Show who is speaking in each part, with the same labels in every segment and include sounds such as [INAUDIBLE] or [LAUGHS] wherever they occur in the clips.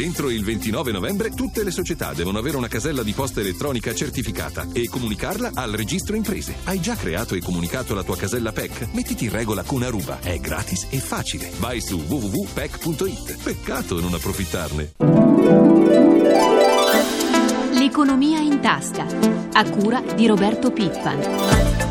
Speaker 1: Entro il 29 novembre tutte le società devono avere una casella di posta elettronica certificata e comunicarla al registro imprese. Hai già creato e comunicato la tua casella PEC? Mettiti in regola con Aruba. È gratis e facile. Vai su www.pec.it. Peccato non approfittarne.
Speaker 2: L'economia in tasca. A cura di Roberto Pippan.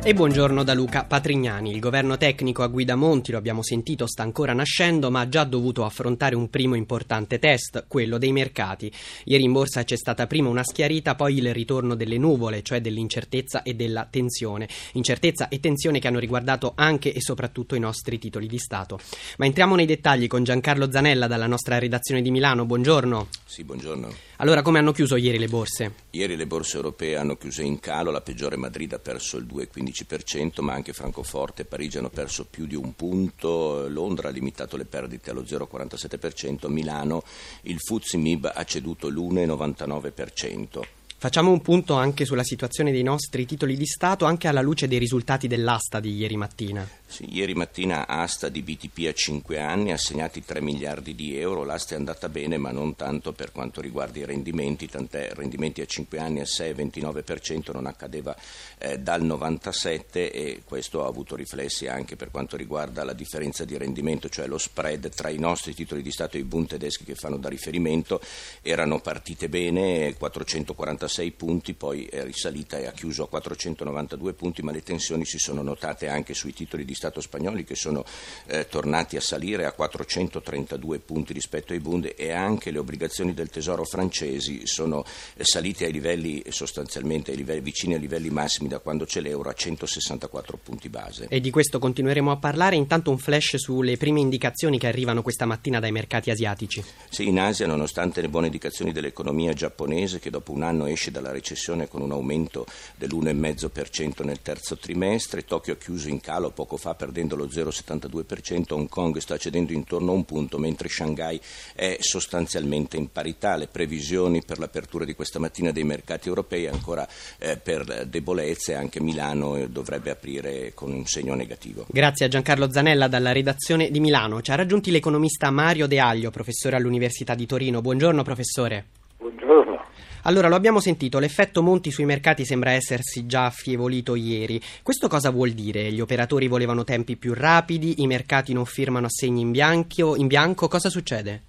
Speaker 3: E buongiorno da Luca Patrignani. Il governo tecnico a guida Monti, lo abbiamo sentito, sta ancora nascendo, ma ha già dovuto affrontare un primo importante test, quello dei mercati. Ieri in borsa c'è stata prima una schiarita, poi il ritorno delle nuvole, cioè dell'incertezza e della tensione. Incertezza e tensione che hanno riguardato anche e soprattutto i nostri titoli di Stato. Ma entriamo nei dettagli con Giancarlo Zanella dalla nostra redazione di Milano. Buongiorno.
Speaker 4: Sì, buongiorno.
Speaker 3: Allora, come hanno chiuso ieri le borse?
Speaker 4: Ieri le borse europee hanno chiuso in calo, la peggiore Madrid ha perso il 2,15%. 15%, ma anche Francoforte e Parigi hanno perso più di un punto, Londra ha limitato le perdite allo 0,47%, Milano il Fuzzi Mib ha ceduto l'1,99%.
Speaker 3: Facciamo un punto anche sulla situazione dei nostri titoli di Stato, anche alla luce dei risultati dell'asta di ieri mattina.
Speaker 4: Sì, ieri mattina asta di BTP a 5 anni, assegnati 3 miliardi di euro, l'asta è andata bene ma non tanto per quanto riguarda i rendimenti, tant'è rendimenti a 5 anni a 6,29% non accadeva eh, dal 97 e questo ha avuto riflessi anche per quanto riguarda la differenza di rendimento, cioè lo spread tra i nostri titoli di Stato e i Bund tedeschi che fanno da riferimento, erano partite bene, 446 96 punti, poi è risalita e ha chiuso a 492 punti, ma le tensioni si sono notate anche sui titoli di Stato spagnoli che sono eh, tornati a salire a 432 punti rispetto ai Bund e anche le obbligazioni del Tesoro francesi sono eh, salite ai livelli sostanzialmente ai livelli, vicini ai livelli massimi da quando c'è l'euro a 164 punti base.
Speaker 3: E di questo continueremo a parlare. Intanto un flash sulle prime indicazioni che arrivano questa mattina dai mercati asiatici.
Speaker 4: Sì, in Asia, nonostante le buone indicazioni dell'economia giapponese che dopo un anno esce dalla recessione con un aumento dell'1,5% nel terzo trimestre, Tokyo ha chiuso in calo poco fa perdendo lo 0,72%, Hong Kong sta cedendo intorno a un punto, mentre Shanghai è sostanzialmente in parità. Le previsioni per l'apertura di questa mattina dei mercati europei ancora eh, per debolezze, anche Milano eh, dovrebbe aprire con un segno negativo.
Speaker 3: Grazie a Giancarlo Zanella dalla redazione di Milano. Ci ha raggiunti l'economista Mario De Aglio, professore all'Università di Torino. Buongiorno professore. Allora, lo abbiamo sentito, l'effetto Monti sui mercati sembra essersi già affievolito ieri. Questo cosa vuol dire? Gli operatori volevano tempi più rapidi, i mercati non firmano assegni in bianco, in bianco. cosa succede?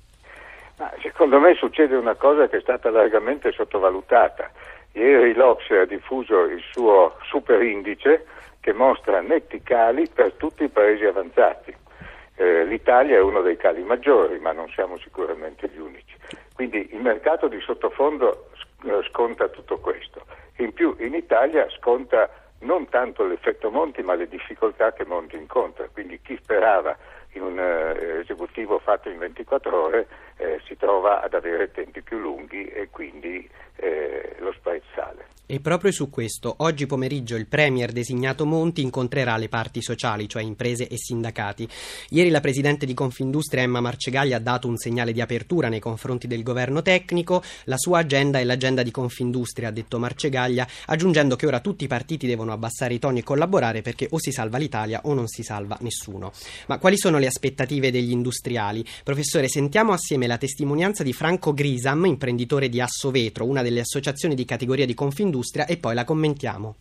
Speaker 5: Ma secondo me succede una cosa che è stata largamente sottovalutata. Ieri l'Ox ha diffuso il suo super indice che mostra netti cali per tutti i paesi avanzati. Eh, L'Italia è uno dei cali maggiori, ma non siamo sicuramente gli unici. Quindi il mercato di sottofondo sconta tutto questo. In più in Italia sconta non tanto l'effetto Monti ma le difficoltà che Monti incontra, quindi chi sperava in un uh, esecutivo fatto in 24 ore eh, si trova ad avere tempi più lunghi e quindi eh, lo spread sale.
Speaker 3: E proprio su questo, oggi pomeriggio il Premier designato Monti incontrerà le parti sociali, cioè imprese e sindacati. Ieri la Presidente di Confindustria Emma Marcegaglia ha dato un segnale di apertura nei confronti del governo tecnico. La sua agenda è l'agenda di Confindustria, ha detto Marcegaglia, aggiungendo che ora tutti i partiti devono abbassare i toni e collaborare perché o si salva l'Italia o non si salva nessuno. Ma quali sono le aspettative degli industriali? Professore, sentiamo assieme la testimonianza di Franco Grisam, imprenditore di Assovetro, una delle associazioni di categoria di Confindustria industria e poi la commentiamo.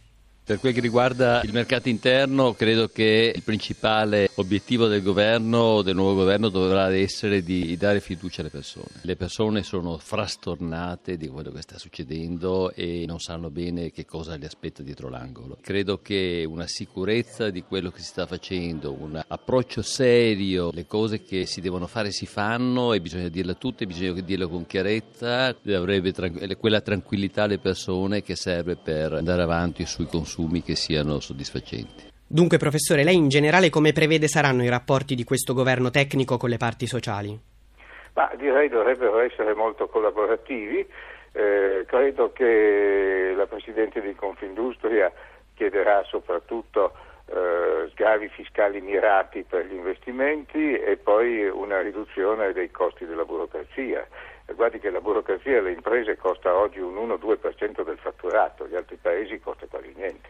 Speaker 6: Per quel che riguarda il mercato interno, credo che il principale obiettivo del governo, del nuovo governo, dovrà essere di dare fiducia alle persone. Le persone sono frastornate di quello che sta succedendo e non sanno bene che cosa li aspetta dietro l'angolo. Credo che una sicurezza di quello che si sta facendo, un approccio serio, le cose che si devono fare si fanno e bisogna dirle tutte, bisogna dirle con chiarezza, avrebbe quella tranquillità alle persone che serve per andare avanti sui consumi consumi che siano soddisfacenti.
Speaker 3: Dunque, professore, lei in generale come prevede saranno i rapporti di questo governo tecnico con le parti sociali?
Speaker 5: Ma direi dovrebbero essere molto collaborativi. Eh, credo che la Presidente di Confindustria chiederà soprattutto eh, sgravi fiscali mirati per gli investimenti e poi una riduzione dei costi della burocrazia. Guardi che la burocrazia alle imprese costa oggi un 1-2% del fatturato, gli altri paesi costa quasi niente,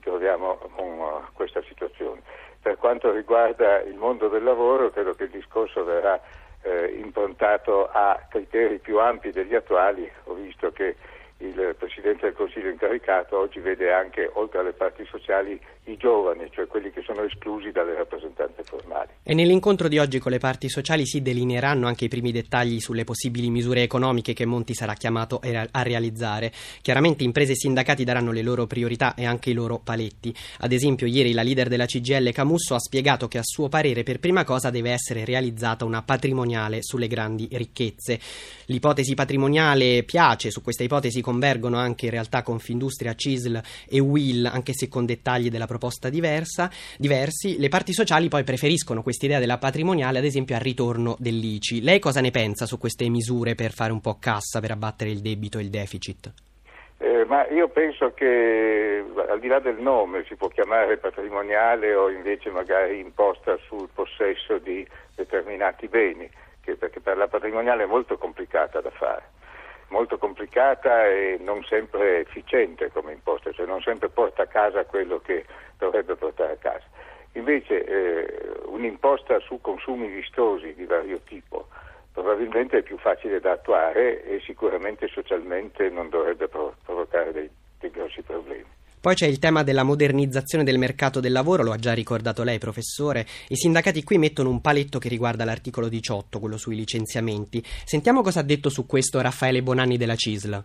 Speaker 5: troviamo con uh, questa situazione. Per quanto riguarda il mondo del lavoro, credo che il discorso verrà eh, eh, improntato a criteri più ampi degli attuali. Ho visto che il Presidente del Consiglio incaricato oggi vede anche, oltre alle parti sociali, i giovani, cioè quelli che sono esclusi dalle rappresentanze formali.
Speaker 3: E nell'incontro di oggi con le parti sociali si delineeranno anche i primi dettagli sulle possibili misure economiche che Monti sarà chiamato a realizzare. Chiaramente imprese e sindacati daranno le loro priorità e anche i loro paletti. Ad esempio, ieri la leader della CGL Camusso ha spiegato che a suo parere per prima cosa deve essere realizzata una patrimoniale sulle grandi ricchezze. L'ipotesi patrimoniale piace, su questa ipotesi convergono anche in realtà Confindustria, CISL e Will, anche se con dettagli della proposta diversa, diversi. Le parti sociali poi preferiscono quest'idea della patrimoniale, ad esempio, al ritorno dell'ICI. Lei cosa ne pensa su queste misure per fare un po' cassa, per abbattere il debito e il deficit?
Speaker 5: Eh, ma io penso che al di là del nome si può chiamare patrimoniale o invece magari imposta sul possesso di determinati beni, che, perché per la patrimoniale è molto complicata da fare molto complicata e non sempre efficiente come imposta, cioè non sempre porta a casa quello che dovrebbe portare a casa. Invece eh, un'imposta su consumi vistosi di vario tipo probabilmente è più facile da attuare e sicuramente socialmente non dovrebbe provocare dei, dei grossi problemi.
Speaker 3: Poi c'è il tema della modernizzazione del mercato del lavoro, lo ha già ricordato lei, professore. I sindacati qui mettono un paletto che riguarda l'articolo 18, quello sui licenziamenti. Sentiamo cosa ha detto su questo Raffaele Bonanni della CISL.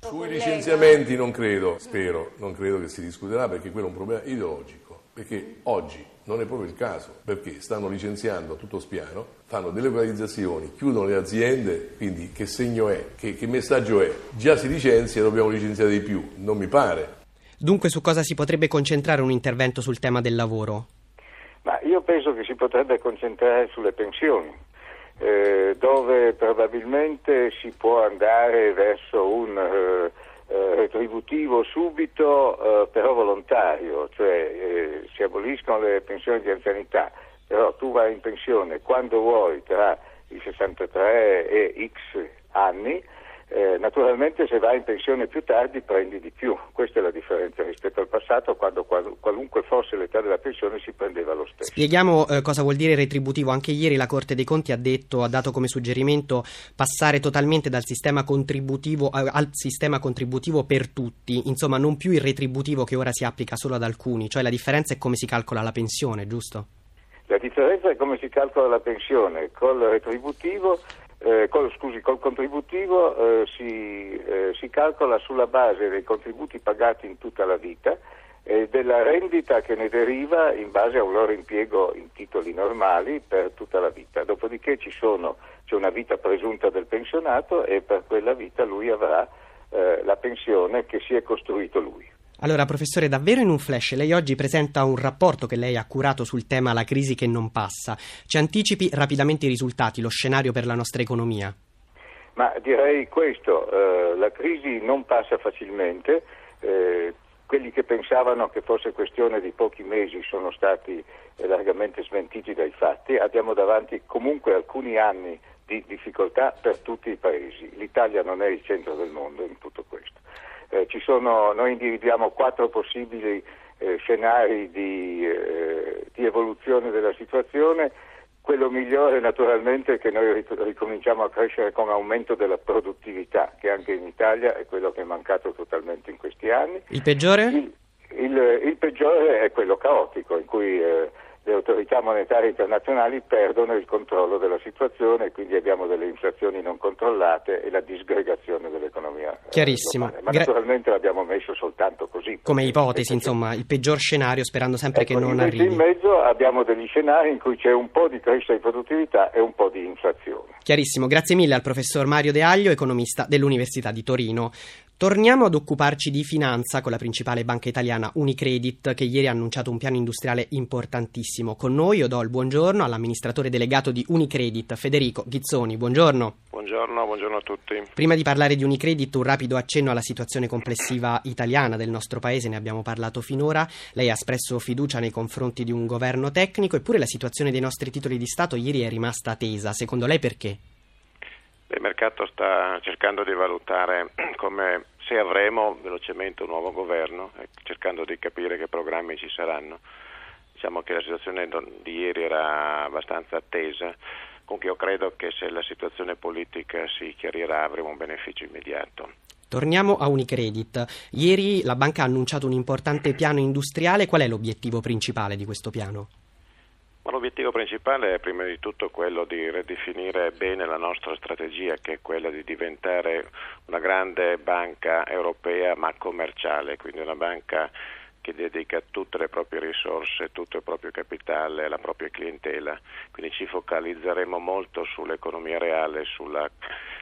Speaker 7: Sui licenziamenti non credo, spero, non credo che si discuterà perché quello è un problema ideologico, perché oggi non è proprio il caso, perché stanno licenziando a tutto spiano, fanno delle delocalizzazioni, chiudono le aziende, quindi che segno è, che, che messaggio è? Già si licenzia, dobbiamo licenziare di più, non mi pare.
Speaker 3: Dunque su cosa si potrebbe concentrare un intervento sul tema del lavoro?
Speaker 5: Ma io penso che si potrebbe concentrare sulle pensioni, eh, dove probabilmente si può andare verso un eh, eh, retributivo subito, eh, però volontario, cioè eh, si aboliscono le pensioni di anzianità, però tu vai in pensione quando vuoi tra i 63 e X anni eh, naturalmente se vai in pensione più tardi prendi di più, questa è la differenza rispetto al passato quando qual- qualunque fosse l'età della pensione si prendeva lo stesso.
Speaker 3: Spieghiamo eh, cosa vuol dire retributivo, anche ieri la Corte dei Conti ha, detto, ha dato come suggerimento passare totalmente dal sistema contributivo eh, al sistema contributivo per tutti, insomma non più il retributivo che ora si applica solo ad alcuni, cioè la differenza è come si calcola la pensione, giusto?
Speaker 5: La differenza è come si calcola la pensione, col retributivo eh, col, scusi, col contributivo eh, si, eh, si, calcola sulla base dei contributi pagati in tutta la vita e della rendita che ne deriva in base a un loro impiego in titoli normali per tutta la vita. Dopodiché sono, c'è una vita presunta del pensionato e per quella vita lui avrà eh, la pensione che si è costruito lui.
Speaker 3: Allora, professore, davvero in un flash, lei oggi presenta un rapporto che lei ha curato sul tema La crisi che non passa. Ci anticipi rapidamente i risultati, lo scenario per la nostra economia?
Speaker 5: Ma direi questo, eh, la crisi non passa facilmente, eh, quelli che pensavano che fosse questione di pochi mesi sono stati eh, largamente smentiti dai fatti, abbiamo davanti comunque alcuni anni di difficoltà per tutti i paesi. L'Italia non è il centro del mondo in tutto questo. Eh, sono, noi individuiamo quattro possibili eh, scenari di, eh, di, evoluzione della situazione. Quello migliore naturalmente è che noi ricominciamo a crescere con aumento della produttività, che anche in Italia è quello che è mancato totalmente in questi anni.
Speaker 3: Il peggiore?
Speaker 5: Il, il, il peggiore è quello caotico, in cui eh, le autorità monetarie internazionali perdono il controllo della situazione e quindi abbiamo delle inflazioni non controllate e la disgregazione dell'economia.
Speaker 3: Eh, Chiarissimo.
Speaker 5: Globale. Ma Gra- naturalmente l'abbiamo messo soltanto così.
Speaker 3: Come ipotesi, insomma, il peggior scenario sperando sempre
Speaker 5: ecco,
Speaker 3: che non arrivi.
Speaker 5: In mezzo abbiamo degli scenari in cui c'è un po' di crescita di produttività e un po' di inflazione.
Speaker 3: Chiarissimo. Grazie mille al professor Mario De Aglio, economista dell'Università di Torino. Torniamo ad occuparci di finanza con la principale banca italiana Unicredit che ieri ha annunciato un piano industriale importantissimo. Con noi io do il buongiorno all'amministratore delegato di Unicredit Federico Ghizzoni. Buongiorno.
Speaker 8: Buongiorno, buongiorno a tutti.
Speaker 3: Prima di parlare di Unicredit un rapido accenno alla situazione complessiva italiana del nostro paese, ne abbiamo parlato finora. Lei ha espresso fiducia nei confronti di un governo tecnico eppure la situazione dei nostri titoli di Stato ieri è rimasta tesa. Secondo lei perché?
Speaker 8: Il mercato sta cercando di valutare [CLEARS THROAT] come se avremo velocemente un nuovo governo, cercando di capire che programmi ci saranno. Diciamo che la situazione di ieri era abbastanza attesa, Comunque io credo che se la situazione politica si chiarirà avremo un beneficio immediato.
Speaker 3: Torniamo a Unicredit. Ieri la banca ha annunciato un importante piano industriale. Qual è l'obiettivo principale di questo piano?
Speaker 8: Ma l'obiettivo principale è prima di tutto quello di ridefinire bene la nostra strategia, che è quella di diventare una grande banca europea ma commerciale, quindi una banca che dedica tutte le proprie risorse, tutto il proprio capitale alla propria clientela. Quindi ci focalizzeremo molto sull'economia reale, sulla,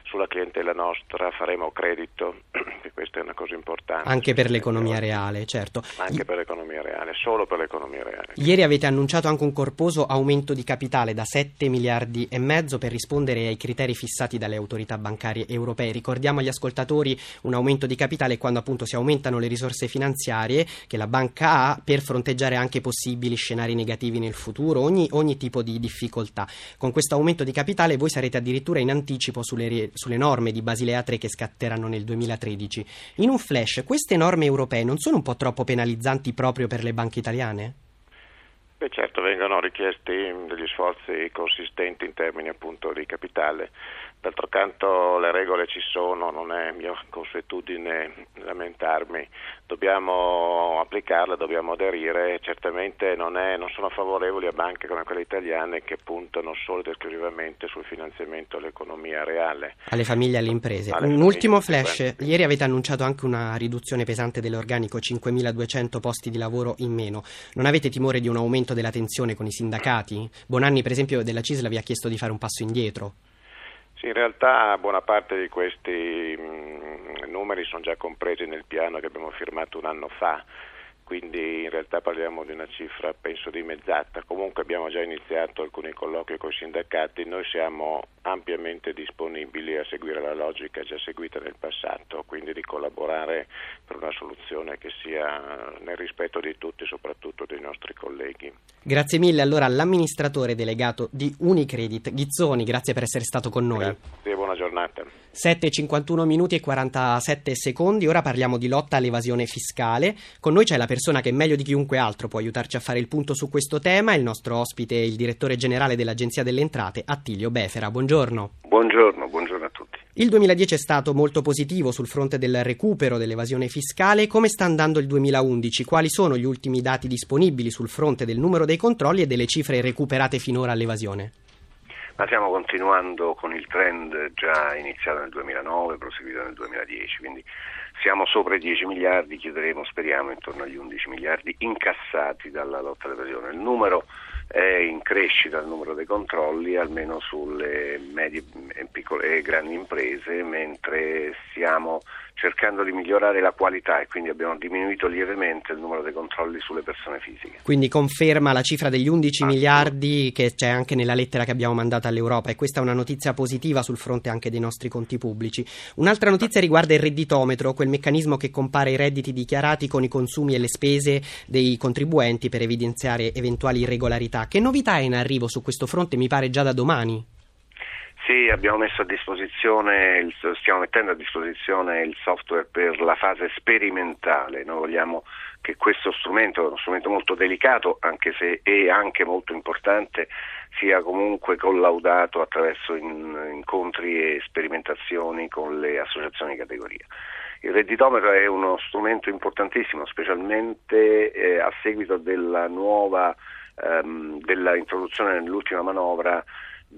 Speaker 8: sulla clientela nostra, faremo credito, [CLEARS THROAT] che questa è una cosa importante.
Speaker 3: Anche per l'economia reale, certo.
Speaker 8: Anche per l'economia reale, solo per l'economia reale.
Speaker 3: Ieri avete annunciato anche un corposo aumento di capitale da 7 miliardi e mezzo per rispondere ai criteri fissati dalle autorità bancarie europee. Ricordiamo agli ascoltatori un aumento di capitale quando appunto si aumentano le risorse finanziarie che la banca ha per fronteggiare anche possibili scenari negativi nel futuro, ogni, ogni tipo di difficoltà. Con questo aumento di capitale voi sarete addirittura in anticipo sulle, sulle norme di Basilea 3 che scatteranno nel 2013. In un flash, queste norme europee non sono un po' troppo penalizzanti proprio per le banche italiane?
Speaker 8: Beh, certo, vengono richiesti degli sforzi consistenti in termini appunto di capitale. D'altro canto le regole ci sono, non è mia consuetudine lamentarmi, dobbiamo applicarle, dobbiamo aderire, certamente non, è, non, sono favorevoli a banche come quelle italiane che puntano solo ed esclusivamente sul finanziamento all'economia reale.
Speaker 3: Alle famiglie e alle imprese. Alle Un ultimo flash, ieri avete annunciato anche una riduzione pesante dell'organico, 5.200 posti di lavoro in meno. Non avete timore di un aumento della tensione con i sindacati? Bonanni per esempio della CISLA vi ha chiesto di fare un passo indietro.
Speaker 8: Sì, in realtà buona parte di questi mh, numeri sono già compresi nel piano che abbiamo firmato un anno fa quindi in realtà parliamo di una cifra penso dimezzata. Comunque abbiamo già iniziato alcuni colloqui con i sindacati, noi siamo ampiamente disponibili a seguire la logica già seguita nel passato, quindi di collaborare per una soluzione che sia nel rispetto di tutti, soprattutto dei nostri colleghi.
Speaker 3: Grazie mille allora all'amministratore delegato di Unicredit, Ghizzoni, grazie per essere stato con noi.
Speaker 8: Grazie, buona giornata.
Speaker 3: 7.51 minuti e 47 secondi, ora parliamo di lotta all'evasione fiscale. Con noi c'è la persona che meglio di chiunque altro può aiutarci a fare il punto su questo tema, il nostro ospite, il direttore generale dell'Agenzia delle Entrate, Attilio Befera. Buongiorno.
Speaker 9: Buongiorno, buongiorno a tutti.
Speaker 3: Il 2010 è stato molto positivo sul fronte del recupero dell'evasione fiscale. Come sta andando il 2011? Quali sono gli ultimi dati disponibili sul fronte del numero dei controlli e delle cifre recuperate finora all'evasione?
Speaker 9: ma stiamo continuando con il trend già iniziato nel 2009, proseguito nel 2010, quindi siamo sopra i 10 miliardi, chiuderemo speriamo intorno agli 11 miliardi incassati dalla lotta all'evasione. Il numero è in crescita il numero dei controlli, almeno sulle medie e piccole e grandi imprese, mentre stiamo cercando di migliorare la qualità e quindi abbiamo diminuito lievemente il numero dei controlli sulle persone fisiche.
Speaker 3: Quindi conferma la cifra degli 11 ah, miliardi che c'è anche nella lettera che abbiamo mandato all'Europa e questa è una notizia positiva sul fronte anche dei nostri conti pubblici. Un'altra notizia riguarda il redditometro, quel meccanismo che compara i redditi dichiarati con i consumi e le spese dei contribuenti per evidenziare eventuali irregolarità. Che novità è in arrivo su questo fronte? Mi pare già da domani.
Speaker 9: Sì, abbiamo messo a disposizione, stiamo mettendo a disposizione il software per la fase sperimentale. Noi vogliamo che questo strumento, uno strumento molto delicato, anche se è anche molto importante, sia comunque collaudato attraverso incontri e sperimentazioni con le associazioni di categoria. Il redditometro è uno strumento importantissimo, specialmente eh, a seguito della nuova, ehm, dell'introduzione nell'ultima manovra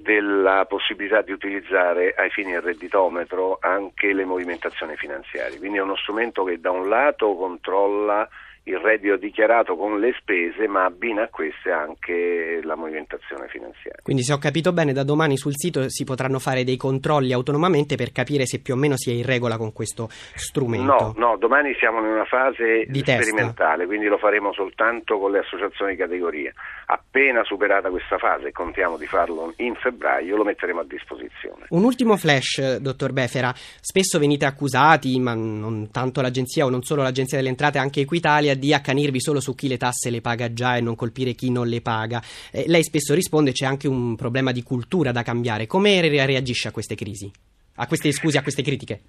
Speaker 9: della possibilità di utilizzare ai fini del redditometro anche le movimentazioni finanziarie. Quindi è uno strumento che da un lato controlla il reddito dichiarato con le spese, ma abbina a queste anche la movimentazione finanziaria.
Speaker 3: Quindi se ho capito bene, da domani sul sito si potranno fare dei controlli autonomamente per capire se più o meno si è in regola con questo strumento.
Speaker 9: No, no, domani siamo in una fase Di sperimentale, testa. quindi lo faremo soltanto con le associazioni di categoria. Appena superata questa fase, contiamo di farlo in febbraio, lo metteremo a disposizione.
Speaker 3: Un ultimo flash, dottor Befera. Spesso venite accusati, ma non tanto l'agenzia o non solo l'agenzia delle entrate, anche Equitalia, di accanirvi solo su chi le tasse le paga già e non colpire chi non le paga. Eh, lei spesso risponde c'è anche un problema di cultura da cambiare. Come reagisce a queste crisi? A queste, scusi, a queste critiche?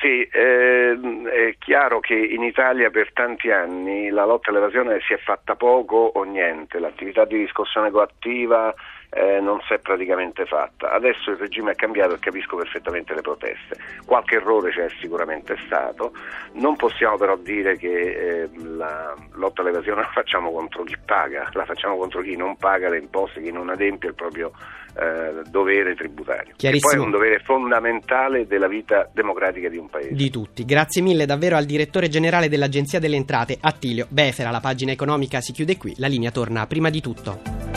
Speaker 9: Sì, eh, è chiaro che in Italia per tanti anni la lotta all'evasione si è fatta poco o niente, l'attività di riscossione coattiva eh, non si è praticamente fatta. Adesso il regime è cambiato e capisco perfettamente le proteste. Qualche errore c'è sicuramente stato, non possiamo però dire che eh, la lotta all'evasione [LAUGHS] la facciamo contro chi paga, la facciamo contro chi non paga le imposte, chi non adempie il proprio eh, dovere tributario. Che poi è un dovere fondamentale della vita democratica di un paese.
Speaker 3: Di tutti. Grazie mille davvero al direttore generale dell'Agenzia delle Entrate, Attilio Befera. La pagina economica si chiude qui, la linea torna prima di tutto.